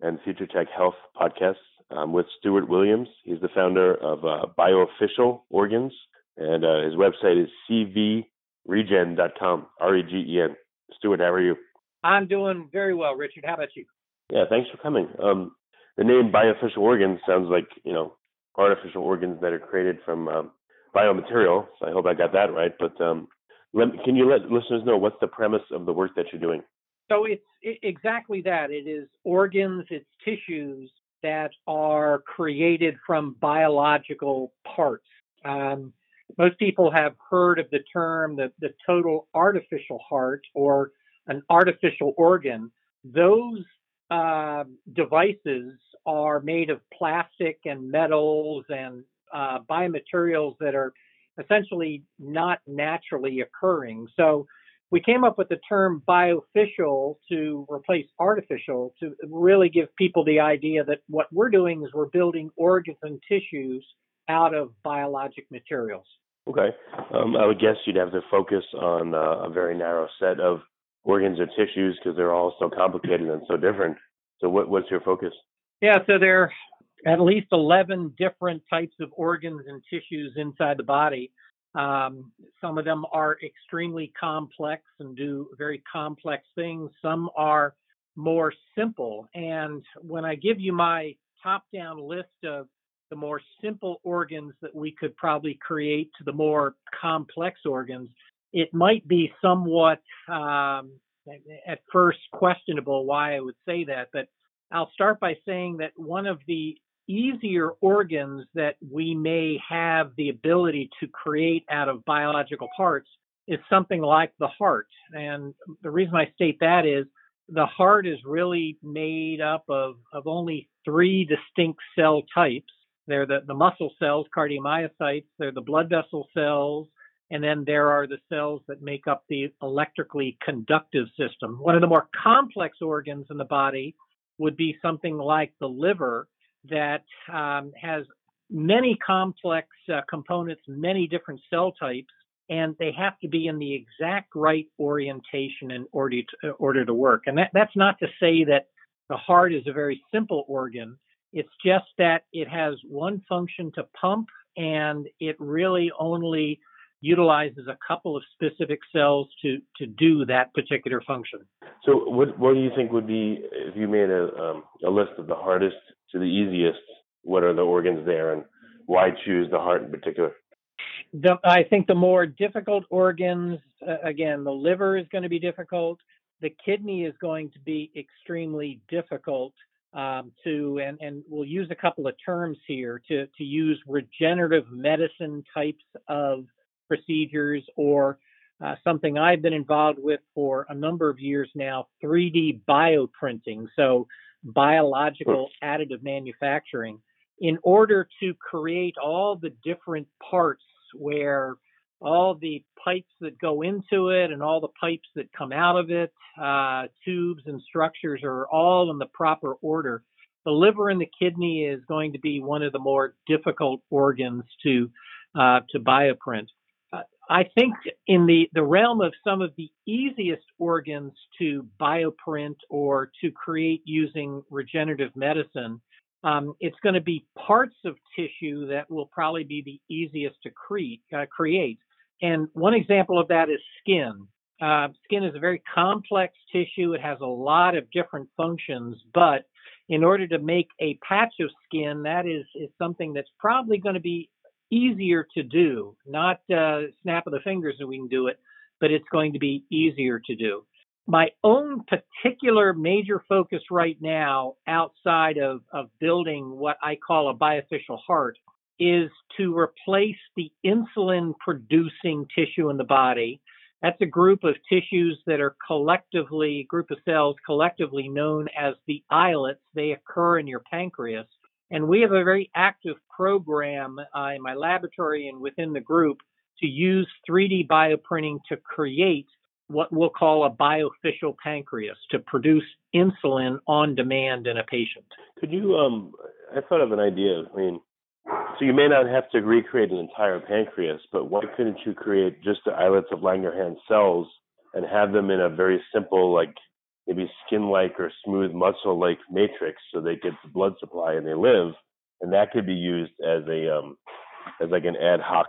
and Future Tech Health podcasts um, with Stuart Williams. He's the founder of uh, Bioficial Organs, and uh, his website is cvregen.com, R-E-G-E-N. Stuart, how are you? I'm doing very well, Richard. How about you? Yeah, thanks for coming. Um, the name Bioficial Organs sounds like, you know, artificial organs that are created from um, biomaterial. So I hope I got that right. But um, let, can you let listeners know what's the premise of the work that you're doing? So it's it, exactly that. It is organs, it's tissues that are created from biological parts. Um, most people have heard of the term the, the total artificial heart or an artificial organ. Those uh, devices are made of plastic and metals and uh, biomaterials that are essentially not naturally occurring. So we came up with the term bioficial to replace artificial to really give people the idea that what we're doing is we're building organs and tissues out of biologic materials. Okay. Um, I would guess you'd have to focus on uh, a very narrow set of organs or tissues because they're all so complicated and so different. So, what, what's your focus? Yeah, so there are at least 11 different types of organs and tissues inside the body. Um, some of them are extremely complex and do very complex things. Some are more simple. And when I give you my top down list of the more simple organs that we could probably create to the more complex organs, it might be somewhat um, at first questionable why I would say that. But I'll start by saying that one of the easier organs that we may have the ability to create out of biological parts is something like the heart. And the reason I state that is the heart is really made up of, of only three distinct cell types. They're the, the muscle cells, cardiomyocytes, they're the blood vessel cells, and then there are the cells that make up the electrically conductive system. One of the more complex organs in the body would be something like the liver, that um, has many complex uh, components, many different cell types, and they have to be in the exact right orientation in order to, order to work. And that, that's not to say that the heart is a very simple organ. It's just that it has one function to pump, and it really only utilizes a couple of specific cells to to do that particular function. So, what what do you think would be if you made a um, a list of the hardest to the easiest, what are the organs there and why choose the heart in particular? The, I think the more difficult organs, uh, again, the liver is going to be difficult. The kidney is going to be extremely difficult um, to, and, and we'll use a couple of terms here to, to use regenerative medicine types of procedures or uh, something I've been involved with for a number of years now 3D bioprinting. So, biological additive manufacturing in order to create all the different parts where all the pipes that go into it and all the pipes that come out of it, uh, tubes and structures are all in the proper order. The liver and the kidney is going to be one of the more difficult organs to uh, to bioprint. I think in the, the realm of some of the easiest organs to bioprint or to create using regenerative medicine, um, it's going to be parts of tissue that will probably be the easiest to create. Uh, create. And one example of that is skin. Uh, skin is a very complex tissue. It has a lot of different functions, but in order to make a patch of skin, that is, is something that's probably going to be easier to do, not uh, snap of the fingers and we can do it, but it's going to be easier to do. My own particular major focus right now, outside of, of building what I call a bioficial heart, is to replace the insulin producing tissue in the body That's a group of tissues that are collectively, group of cells collectively known as the islets. They occur in your pancreas. And we have a very active program uh, in my laboratory and within the group to use 3D bioprinting to create what we'll call a bioficial pancreas to produce insulin on demand in a patient. Could you, um, I thought of an idea. I mean, so you may not have to recreate an entire pancreas, but why couldn't you create just the islets of Langerhans cells and have them in a very simple, like maybe skin-like or smooth muscle-like matrix, so they get the blood supply and they live, and that could be used as a um, as like an ad hoc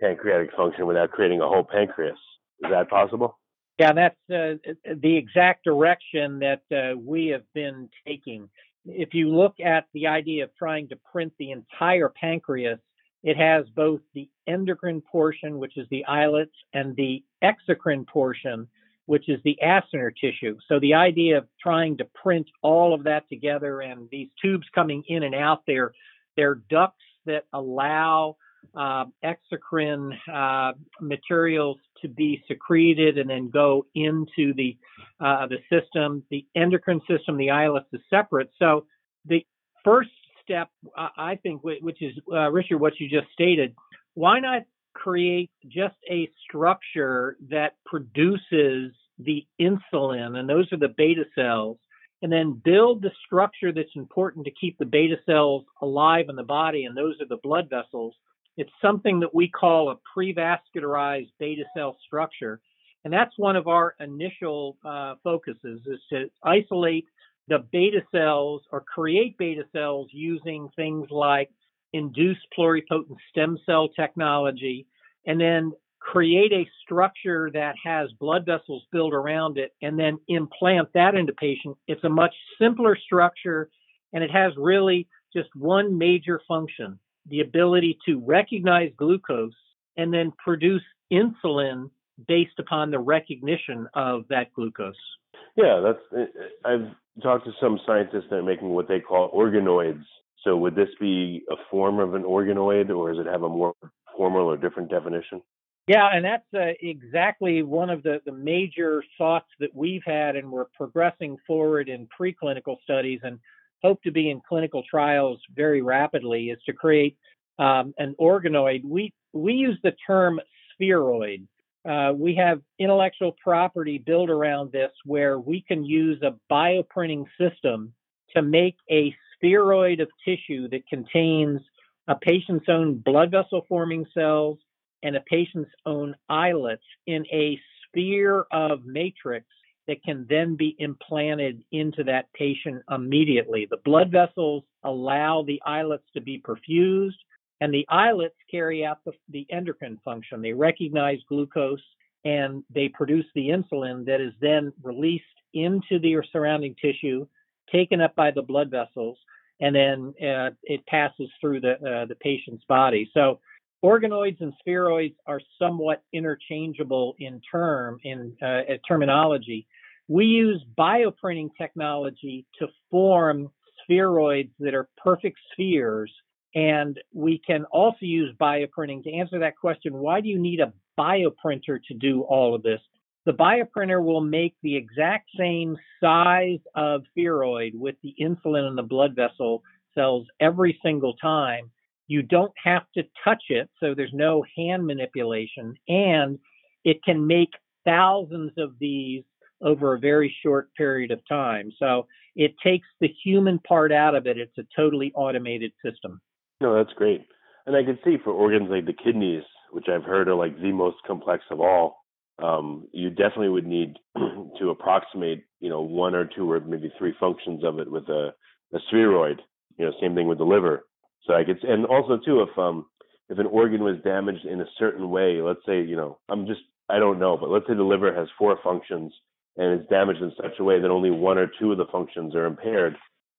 pancreatic function without creating a whole pancreas. Is that possible? Yeah, that's uh, the exact direction that uh, we have been taking if you look at the idea of trying to print the entire pancreas, it has both the endocrine portion, which is the islets, and the exocrine portion, which is the acinar tissue. So the idea of trying to print all of that together and these tubes coming in and out, they're, they're ducts that allow uh, exocrine uh, materials to be secreted and then go into the uh, the system. The endocrine system, the islets, is separate. So the first step, I think, which is uh, Richard, what you just stated, why not create just a structure that produces the insulin, and those are the beta cells, and then build the structure that's important to keep the beta cells alive in the body, and those are the blood vessels it's something that we call a prevascularized beta cell structure. And that's one of our initial uh, focuses is to isolate the beta cells or create beta cells using things like induced pluripotent stem cell technology and then create a structure that has blood vessels built around it and then implant that into patient. It's a much simpler structure and it has really just one major function the ability to recognize glucose and then produce insulin based upon the recognition of that glucose. Yeah, that's. I've talked to some scientists that are making what they call organoids. So, would this be a form of an organoid, or does it have a more formal or different definition? Yeah, and that's uh, exactly one of the, the major thoughts that we've had, and we're progressing forward in preclinical studies. And hope to be in clinical trials very rapidly is to create um, an organoid. We we use the term spheroid. Uh, we have intellectual property built around this where we can use a bioprinting system to make a spheroid of tissue that contains a patient's own blood vessel forming cells and a patient's own islets in a sphere of matrix that can then be implanted into that patient immediately. The blood vessels allow the islets to be perfused, and the islets carry out the, the endocrine function. They recognize glucose and they produce the insulin that is then released into the surrounding tissue, taken up by the blood vessels, and then uh, it passes through the uh, the patient's body. So organoids and spheroids are somewhat interchangeable in term in uh, terminology. We use bioprinting technology to form spheroids that are perfect spheres. And we can also use bioprinting to answer that question why do you need a bioprinter to do all of this? The bioprinter will make the exact same size of spheroid with the insulin in the blood vessel cells every single time. You don't have to touch it, so there's no hand manipulation. And it can make thousands of these over a very short period of time. So it takes the human part out of it. It's a totally automated system. No, that's great. And I can see for organs like the kidneys, which I've heard are like the most complex of all, um, you definitely would need to approximate, you know, one or two or maybe three functions of it with a, a spheroid. You know, same thing with the liver. So I could, and also too, if um, if an organ was damaged in a certain way, let's say, you know, I'm just, I don't know, but let's say the liver has four functions and it's damaged in such a way that only one or two of the functions are impaired,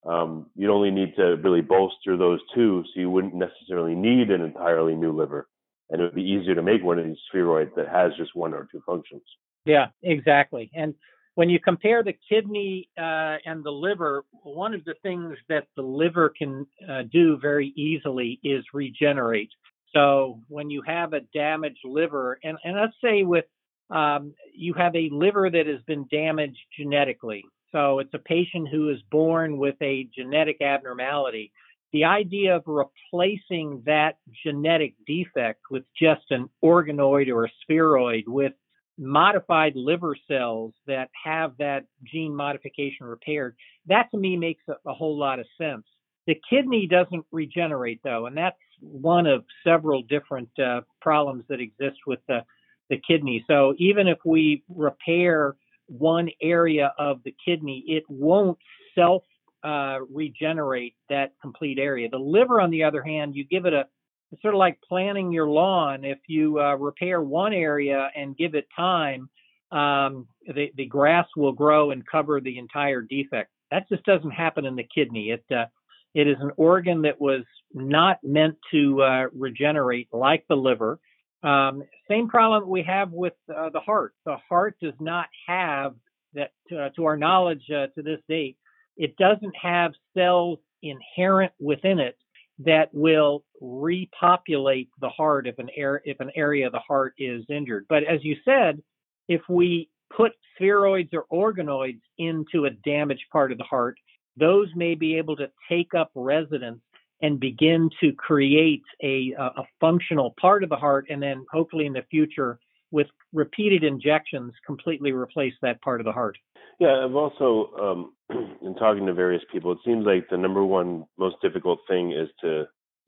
um, you'd only need to really bolster those two, so you wouldn't necessarily need an entirely new liver, and it would be easier to make one of these spheroids that has just one or two functions. Yeah, exactly. And when you compare the kidney uh, and the liver, one of the things that the liver can uh, do very easily is regenerate. So when you have a damaged liver, and, and let's say with um, you have a liver that has been damaged genetically. So it's a patient who is born with a genetic abnormality. The idea of replacing that genetic defect with just an organoid or a spheroid with modified liver cells that have that gene modification repaired, that to me makes a, a whole lot of sense. The kidney doesn't regenerate though, and that's one of several different uh, problems that exist with the, the kidney. So even if we repair one area of the kidney, it won't self uh, regenerate that complete area. The liver, on the other hand, you give it a it's sort of like planting your lawn. If you uh, repair one area and give it time, um, the, the grass will grow and cover the entire defect. That just doesn't happen in the kidney. It uh, it is an organ that was not meant to uh, regenerate like the liver. Um, same problem we have with uh, the heart. The heart does not have that, uh, to our knowledge, uh, to this date, it doesn't have cells inherent within it that will repopulate the heart if an, air, if an area of the heart is injured. But as you said, if we put spheroids or organoids into a damaged part of the heart, those may be able to take up residence and begin to create a, a functional part of the heart, and then hopefully in the future, with repeated injections, completely replace that part of the heart. Yeah, I've also, um, in talking to various people, it seems like the number one most difficult thing is to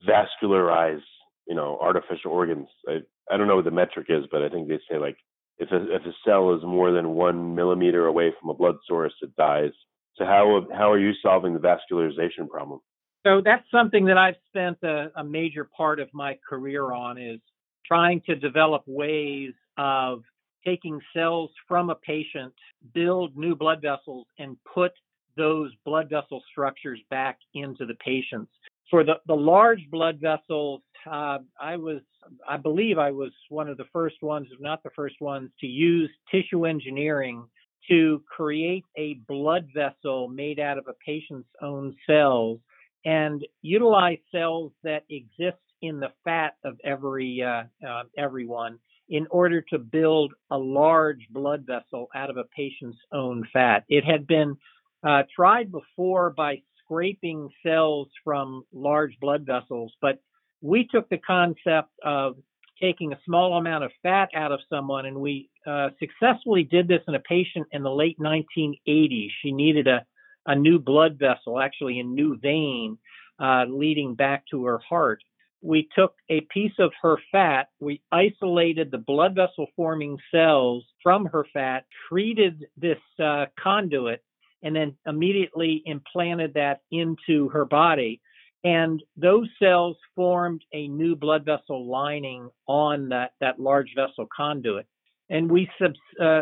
vascularize, you know, artificial organs. I, I don't know what the metric is, but I think they say like if a, if a cell is more than one millimeter away from a blood source, it dies. So how how are you solving the vascularization problem? So that's something that I've spent a, a major part of my career on is trying to develop ways of taking cells from a patient, build new blood vessels, and put those blood vessel structures back into the patients. For the, the large blood vessels, uh, I was, I believe I was one of the first ones, if not the first ones, to use tissue engineering to create a blood vessel made out of a patient's own cells and utilize cells that exist in the fat of every uh, uh, everyone in order to build a large blood vessel out of a patient's own fat. It had been uh, tried before by scraping cells from large blood vessels, but we took the concept of taking a small amount of fat out of someone, and we uh, successfully did this in a patient in the late 1980s. She needed a, a new blood vessel, actually a new vein, uh, leading back to her heart. We took a piece of her fat, we isolated the blood vessel forming cells from her fat, treated this uh, conduit, and then immediately implanted that into her body and those cells formed a new blood vessel lining on that, that large vessel conduit. And we uh,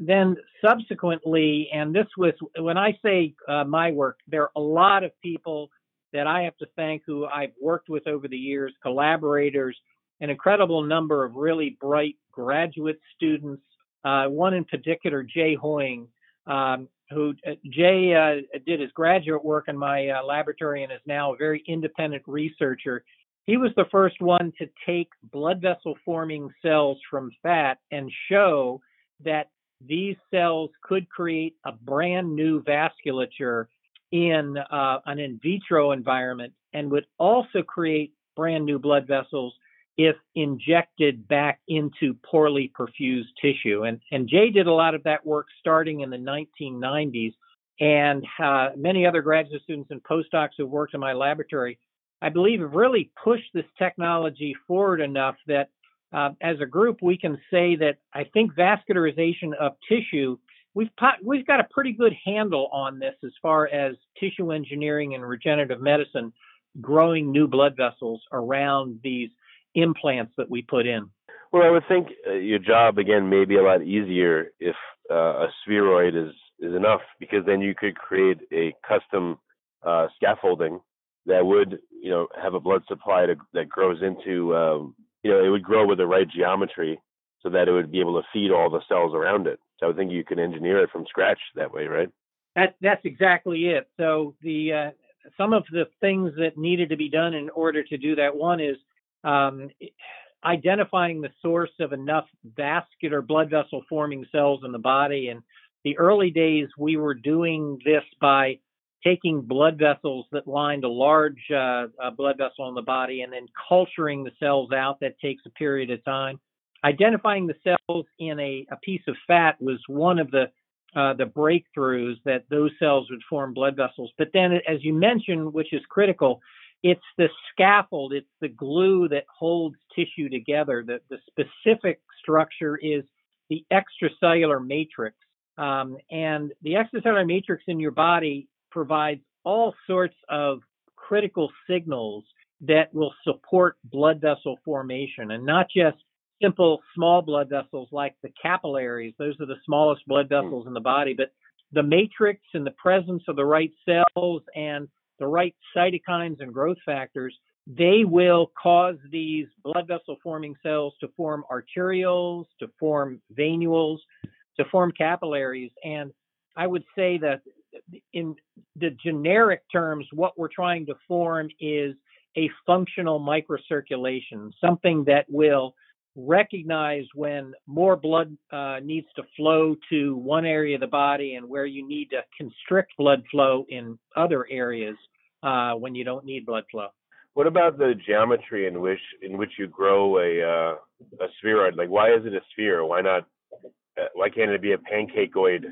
then subsequently, and this was when I say uh, my work, there are a lot of people that I have to thank who I've worked with over the years, collaborators, an incredible number of really bright graduate students. Uh, one in particular, Jay Hoying, um, who uh, Jay uh, did his graduate work in my uh, laboratory and is now a very independent researcher. He was the first one to take blood vessel forming cells from fat and show that these cells could create a brand new vasculature in uh, an in vitro environment and would also create brand new blood vessels if injected back into poorly perfused tissue. And, and Jay did a lot of that work starting in the 1990s. And uh, many other graduate students and postdocs who worked in my laboratory, I believe, have really pushed this technology forward enough that uh, as a group, we can say that I think vascularization of tissue, we've, we've got a pretty good handle on this as far as tissue engineering and regenerative medicine, growing new blood vessels around these implants that we put in. Well, I would think uh, your job again may be a lot easier if uh, a spheroid is is enough because then you could create a custom uh, scaffolding that would you know have a blood supply to, that grows into um, you know it would grow with the right geometry so that it would be able to feed all the cells around it. So I think you can engineer it from scratch that way, right? That that's exactly it. So the uh, some of the things that needed to be done in order to do that one is um, identifying the source of enough vascular blood vessel forming cells in the body. And the early days, we were doing this by taking blood vessels that lined a large uh, blood vessel in the body and then culturing the cells out. That takes a period of time. Identifying the cells in a, a piece of fat was one of the uh, the breakthroughs that those cells would form blood vessels. But then, as you mentioned, which is critical, it's the scaffold, it's the glue that holds tissue together. The, the specific structure is the extracellular matrix. Um, and the extracellular matrix in your body provides all sorts of critical signals that will support blood vessel formation and not just simple small blood vessels like the capillaries. Those are the smallest blood hmm. vessels in the body, but the matrix and the presence of the right cells and the right cytokines and growth factors, they will cause these blood vessel forming cells to form arterioles, to form venules, to form capillaries. And I would say that in the generic terms, what we're trying to form is a functional microcirculation, something that will recognize when more blood uh, needs to flow to one area of the body and where you need to constrict blood flow in other areas uh, when you don't need blood flow. What about the geometry in which in which you grow a uh, a spheroid? Like, why is it a sphere? Why not? Uh, why can't it be a pancakeoid?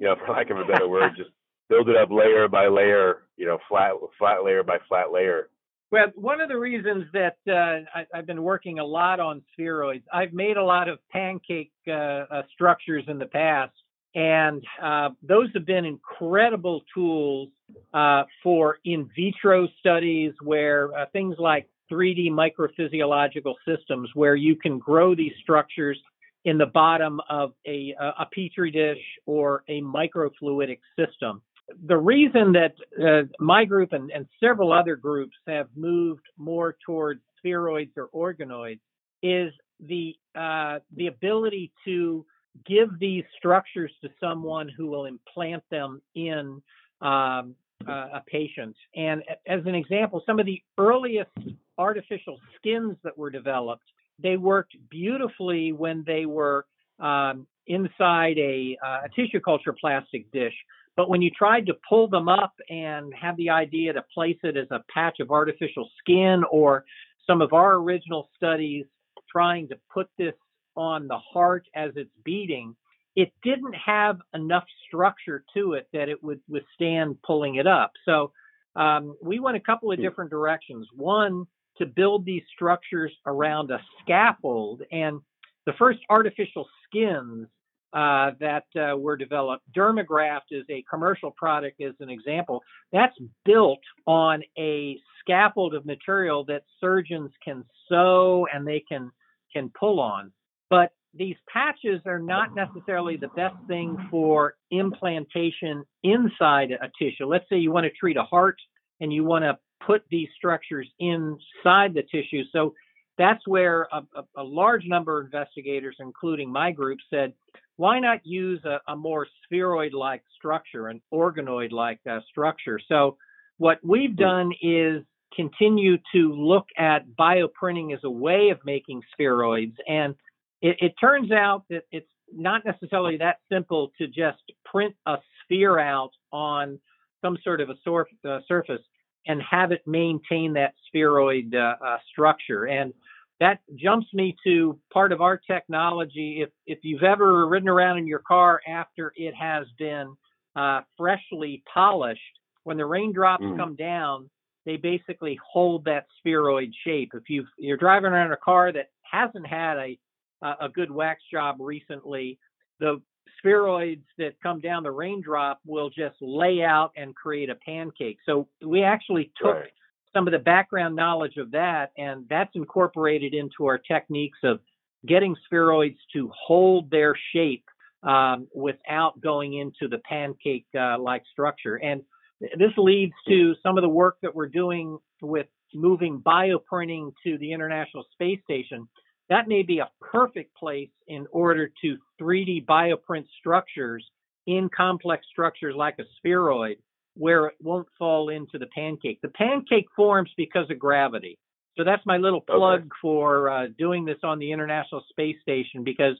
You know, for lack of a better word, just build it up layer by layer. You know, flat flat layer by flat layer. Well, one of the reasons that uh, I, have been working a lot on spheroids, I've made a lot of pancake uh, uh, structures in the past, and uh, those have been incredible tools uh, for in vitro studies where uh, things like 3D microphysiological systems, where you can grow these structures in the bottom of a, a petri dish or a microfluidic system the reason that uh, my group and, and, several other groups have moved more towards spheroids or organoids is the uh, the ability to give these structures to someone who will implant them in um, a patient. And as an example, some of the earliest artificial skins that were developed, they worked beautifully when they were um, inside a, uh, a tissue culture plastic dish but when you tried to pull them up and have the idea to place it as a patch of artificial skin, or some of our original studies trying to put this on the heart as it's beating, it didn't have enough structure to it that it would withstand pulling it up. So um, we went a couple of hmm. different directions. One, to build these structures around a scaffold. And the first artificial skins uh, that uh, were developed. Dermagraft is a commercial product, as an example. That's built on a scaffold of material that surgeons can sew and they can can pull on. But these patches are not necessarily the best thing for implantation inside a tissue. Let's say you want to treat a heart and you want to put these structures inside the tissue. So that's where a, a, a large number of investigators, including my group, said why not use a, a more spheroid like structure, an organoid like uh, structure? So, what we've hmm. done is continue to look at bioprinting as a way of making spheroids. And it, it turns out that it's not necessarily that simple to just print a sphere out on some sort of a sur- uh, surface and have it maintain that spheroid uh, uh, structure. And that jumps me to part of our technology. If if you've ever ridden around in your car after it has been uh, freshly polished, when the raindrops mm. come down, they basically hold that spheroid shape. If you you're driving around a car that hasn't had a a good wax job recently, the spheroids that come down the raindrop will just lay out and create a pancake. So we actually took right some of the background knowledge of that, and that's incorporated into our techniques of getting spheroids to hold their shape um, without going into the pancake uh, like structure. And this leads to some of the work that we're doing with moving bioprinting to the International Space Station. That may be a perfect place in order to 3D bioprint structures in complex structures like a spheroid where it won't fall into the pancake. The pancake forms because of gravity. So that's my little plug okay. for uh, doing this on the International Space Station because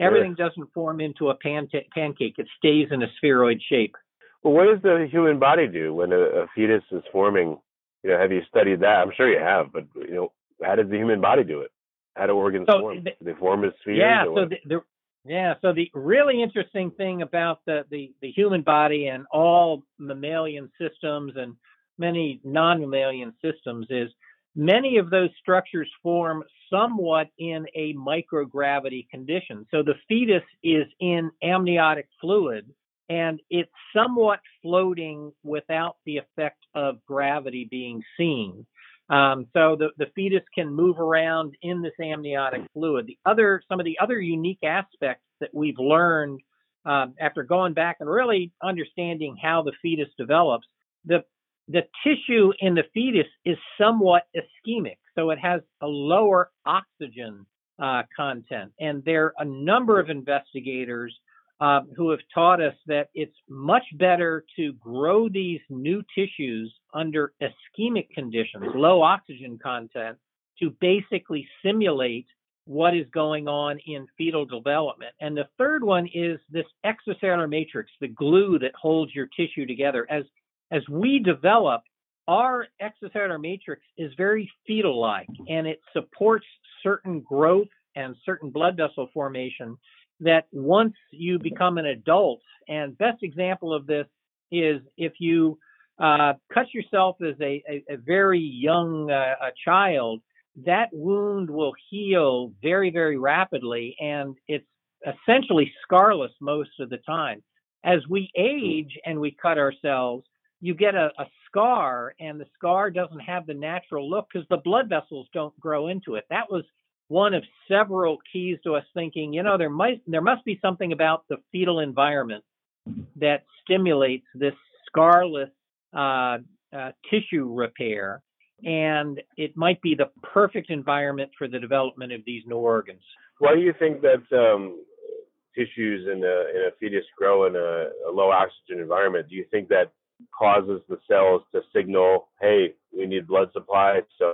everything doesn't form into a pan- pancake. It stays in a spheroid shape. Well, what does the human body do when a, a fetus is forming? You know, have you studied that? I'm sure you have, but you know, how does the human body do it? How do organs so form? The, they form as spheres? Yeah. So the, the, yeah. So the really interesting thing about the, the the human body and all mammalian systems and many non-mammalian systems is many of those structures form somewhat in a microgravity condition. So the fetus is in amniotic fluid and it's somewhat floating without the effect of gravity being seen. Um, so the, the fetus can move around in this amniotic fluid. The other, some of the other unique aspects that we've learned um, after going back and really understanding how the fetus develops, the the tissue in the fetus is somewhat ischemic, so it has a lower oxygen uh, content. And there are a number of investigators uh, who have taught us that it's much better to grow these new tissues under ischemic conditions, low oxygen content, to basically simulate what is going on in fetal development. And the third one is this extracellular matrix, the glue that holds your tissue together. As as we develop, our extracellular matrix is very fetal like and it supports certain growth and certain blood vessel formation that once you become an adult, and best example of this is if you uh, cut yourself as a, a, a very young uh, a child, that wound will heal very, very rapidly, and it's essentially scarless most of the time. As we age and we cut ourselves, you get a, a scar, and the scar doesn't have the natural look because the blood vessels don't grow into it. That was one of several keys to us thinking, you know, there might there must be something about the fetal environment that stimulates this scarless uh, uh, tissue repair, and it might be the perfect environment for the development of these new organs. Why do you think that um, tissues in a, in a fetus grow in a, a low oxygen environment? Do you think that causes the cells to signal, hey, we need blood supply, so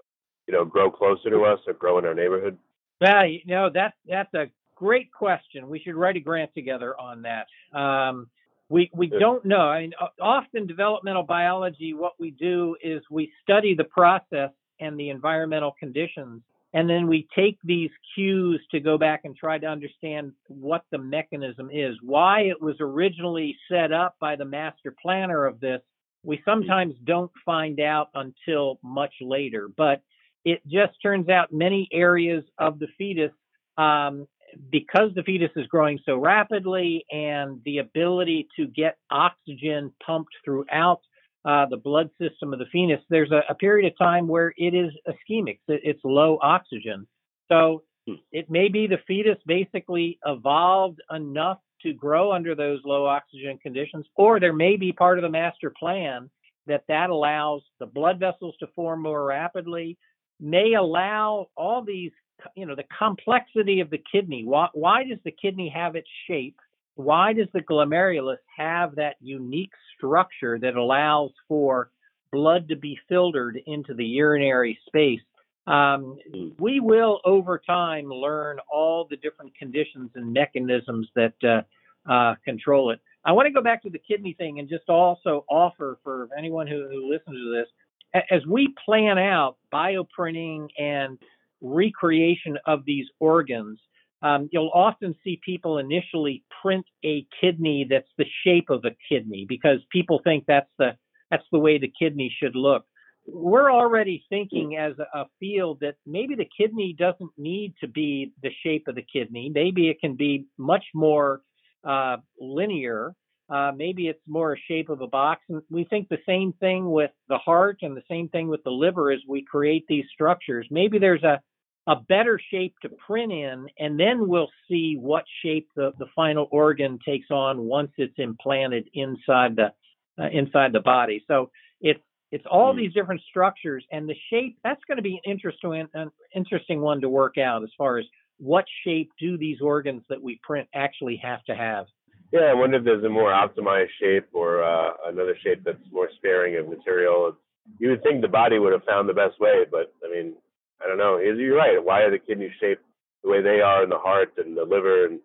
you know, grow closer to us or grow in our neighborhood? Well, you know, that's that's a great question. We should write a grant together on that. Um, we we don't know. I mean, often developmental biology, what we do is we study the process and the environmental conditions, and then we take these cues to go back and try to understand what the mechanism is, why it was originally set up by the master planner of this. We sometimes don't find out until much later, but it just turns out many areas of the fetus, um, because the fetus is growing so rapidly and the ability to get oxygen pumped throughout uh, the blood system of the fetus, there's a, a, period of time where it is ischemic, it's low oxygen. So hmm. it may be the fetus basically evolved enough to grow under those low oxygen conditions, or there may be part of the master plan that that allows the blood vessels to form more rapidly, may allow all these, you know, the complexity of the kidney. Why, why does the kidney have its shape? Why does the glomerulus have that unique structure that allows for blood to be filtered into the urinary space? Um, we will over time learn all the different conditions and mechanisms that uh, uh, control it. I want to go back to the kidney thing and just also offer for anyone who, who listens to this as we plan out bioprinting and recreation of these organs, um, you'll often see people initially print a kidney that's the shape of a kidney because people think that's the that's the way the kidney should look. We're already thinking as a field that maybe the kidney doesn't need to be the shape of the kidney. Maybe it can be much more uh, linear uh, maybe it's more a shape of a box. And we think the same thing with the heart and the same thing with the liver as we create these structures. Maybe there's a, a better shape to print in, and then we'll see what shape the, the final organ takes on once it's implanted inside the uh, inside the body. So it's it's all mm. these different structures, and the shape that's going to be an interesting an interesting one to work out as far as what shape do these organs that we print actually have to have. Yeah, I wonder if there's a more optimized shape or uh, another shape that's more sparing of material. You would think the body would have found the best way, but I mean, I don't know. You're right. Why are the kidneys shaped the way they are, and the heart and the liver, and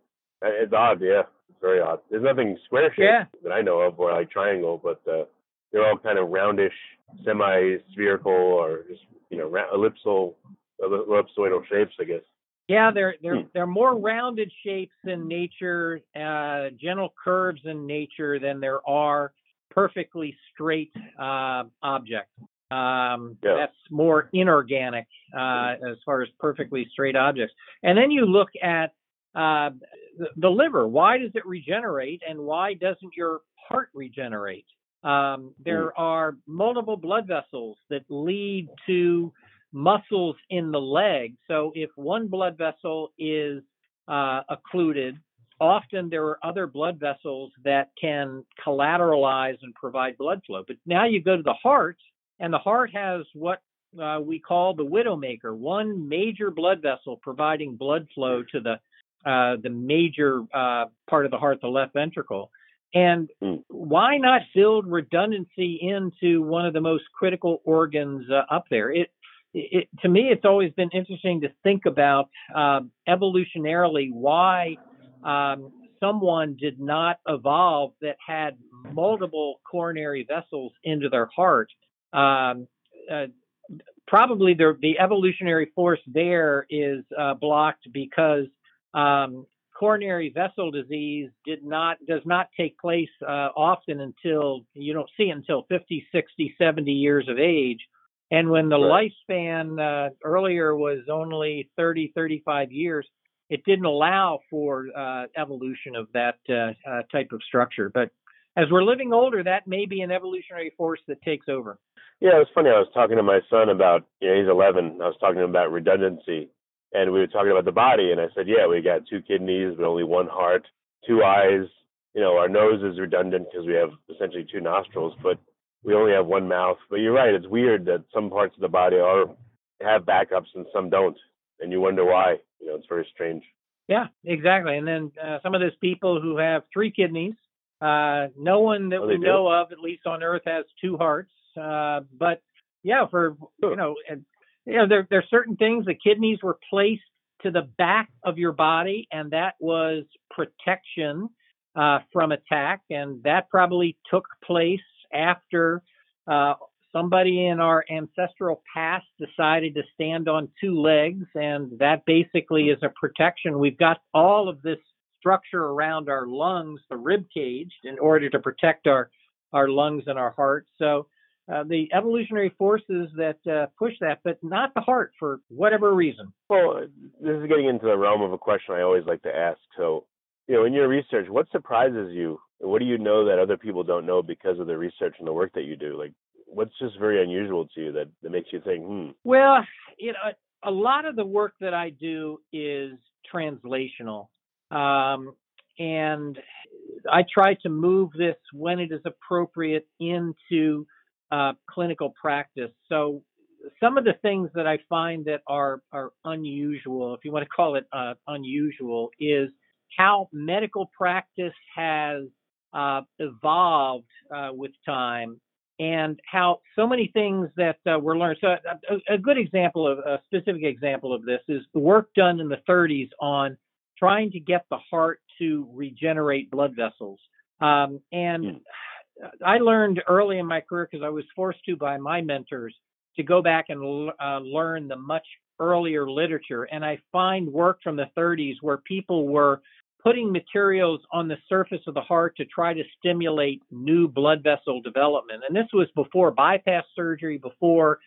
uh, it's odd. Yeah, it's very odd. There's nothing square shaped Yeah. that I know of, or like triangle, but uh, they're all kind of roundish, semi-spherical, or just you know ellipsal, ellipsoidal shapes, I guess. Yeah, they're they're Hmm. they're more rounded shapes in nature, uh, gentle curves in nature than there are perfectly straight uh, objects. Um, Yeah. That's more inorganic uh, as far as perfectly straight objects. And then you look at uh, the, the liver. Why does it regenerate, and why doesn't your heart regenerate? Um, there are multiple blood vessels that lead to muscles in the leg. So if one blood vessel is uh, occluded, often there are other blood vessels that can collateralize and provide blood flow. But now you go to the heart, and the heart has what uh, we call the widowmaker, one major blood vessel providing blood flow to the uh, the major uh, part of the heart, the left ventricle. And Mm. why not build redundancy into one of the most critical organs uh, up there? It, it, to me, it's always been interesting to think about um, evolutionarily why um, someone did not evolve that had multiple coronary vessels into their heart. Um, uh, probably the, the evolutionary force there is uh, blocked because um, coronary vessel disease did not does not take place uh, often until you don't see it until 50 60 70 years of age and when the Right. lifespan uh, earlier was only 30 35 years it didn't allow for uh, evolution of that uh, uh, type of structure but as we're living older that may be an evolutionary force that takes over Yeah, it was funny. I was talking to my son about, you know, he's 11. I was talking to him about redundancy, and we were talking about the body. And I said, yeah, we got two kidneys, but only one heart, two eyes. You know, our nose is redundant because we have essentially two nostrils, but we only have one mouth. But you're right. It's weird that some parts of the body are have backups and some don't, and you wonder why. You know, it's very strange. Yeah, exactly. And then uh, some of those people who have three kidneys, uh, no one that Oh, we do? know of, at least on Earth, has two hearts. Uh, but yeah, for Huh. you know, and, you know, there there are certain things. The kidneys were placed to the back of your body, and that was protection uh, from attack, and that probably took place after. Uh, Somebody in our ancestral past decided to stand on two legs, and that basically is a protection. We've got all of this structure around our lungs, the rib cage, in order to protect our our lungs and our heart. So uh, the evolutionary forces that uh, push that, but not the heart for whatever reason. Well, this is getting into the realm of a question I always like to ask. So, you know, in your research, what surprises you? What do you know that other people don't know because of the research and the work that you do? Like, what's just very unusual to you that, that makes you think, hmm, Well, you know, a lot of the work that I do is translational. Um, and I try to move this when it is appropriate into uh, clinical practice. So some of the things that I find that are are unusual, if you want to call it uh, unusual, is how medical practice has uh, evolved uh, with time and how so many things that uh, were learned. So a, a good example of a specific example of this is the work done in the 30s on trying to get the heart to regenerate blood vessels. Um, and Mm. I learned early in my career because I was forced to by my mentors to go back and l- uh, learn the much earlier literature. And I find work from the 30s where people were putting materials on the surface of the heart to try to stimulate new blood vessel development. And this was before bypass surgery, before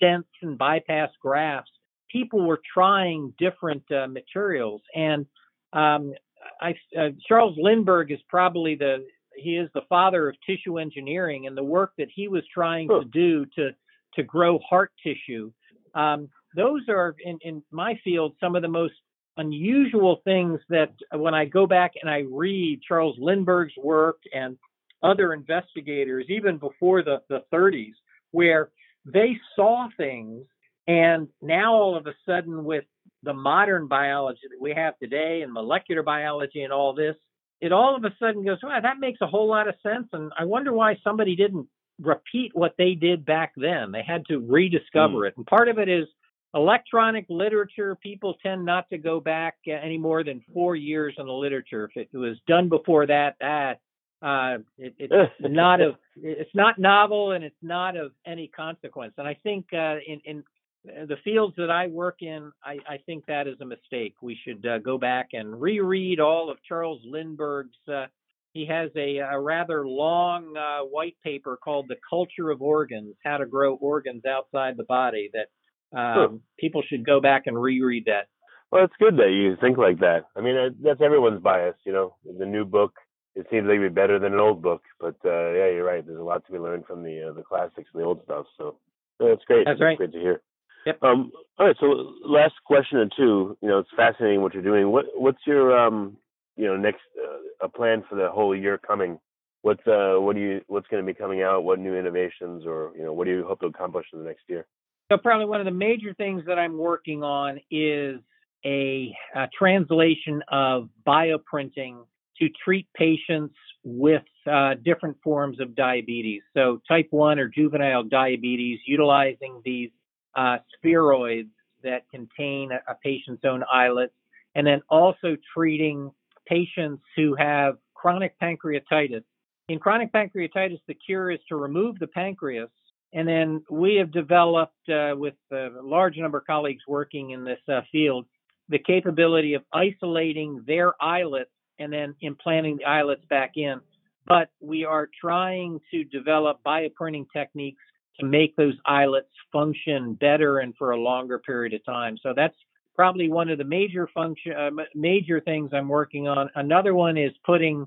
stents and bypass grafts. People were trying different uh, materials. And um, I, uh, Charles Lindbergh is probably the he is the father of tissue engineering and the work that he was trying to do to to grow heart tissue. Um, those are in, in my field some of the most unusual things that when I go back and I read Charles Lindbergh's work and other investigators, even before the, the 30s, where they saw things and now all of a sudden with the modern biology that we have today and molecular biology and all this, it all of a sudden goes, wow, that makes a whole lot of sense. And I wonder why somebody didn't repeat what they did back then. They had to rediscover hmm. it. And part of it is electronic literature, people tend not to go back uh, any more than four years in the literature. If it was done before that, that uh, it, it's not of it's not novel and it's not of any consequence. And I think uh, in, in the fields that I work in, I, I think that is a mistake. We should uh, go back and reread all of Charles Lindbergh's. Uh, he has a, a rather long uh, white paper called "The Culture of Organs: How to Grow Organs Outside the Body." That um, people should go back and reread that. Well, it's good that you think like that. I mean, that's everyone's bias. You know, the new book it seems like it'd be better than an old book, but uh, yeah, you're right. There's a lot to be learned from the uh, the classics and the old stuff. So yeah, that's great. That's right. Great to hear. Yep. Um, all right. So last question or two. You know, it's fascinating what you're doing. What what's your um you know next uh, a plan for the whole year coming? What's uh what do you what's going to be coming out? What new innovations or you know what do you hope to accomplish in the next year? So probably one of the major things that I'm working on is a, a translation of bioprinting to treat patients with uh, different forms of diabetes. So type 1 or juvenile diabetes, utilizing these uh, spheroids that contain a, a patient's own islets, and then also treating patients who have chronic pancreatitis. In chronic pancreatitis, the cure is to remove the pancreas and then we have developed, uh, with a large number of colleagues working in this uh, field, the capability of isolating their islets and then implanting the islets back in. But we are trying to develop bioprinting techniques to make those islets function better and for a longer period of time. So that's probably one of the major function, uh, major things I'm working on. Another one is putting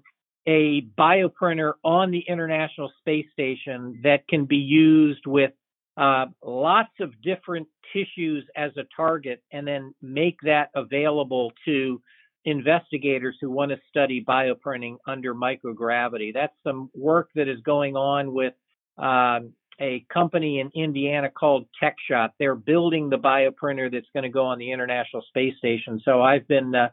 a bioprinter on the International Space Station that can be used with uh, lots of different tissues as a target and then make that available to investigators who want to study bioprinting under microgravity. That's some work that is going on with um, a company in Indiana called TechShot. They're building the bioprinter that's going to go on the International Space Station. So I've been uh,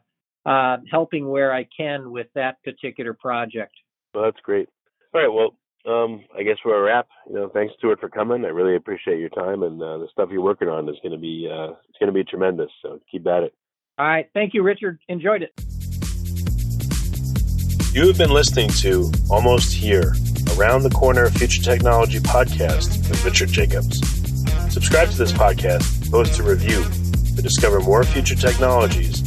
uh, helping where I can with that particular project. Well, that's great. All right. Well, um, I guess we're a wrap. You know, thanks Stuart for coming. I really appreciate your time and uh, the stuff you're working on is going to be uh, it's going to be tremendous. So keep at it. All right. Thank you, Richard. Enjoyed it. You have been listening to Almost Here, Around the Corner Future Technology podcast with Richard Jacobs. Subscribe to this podcast, post a review to discover more future technologies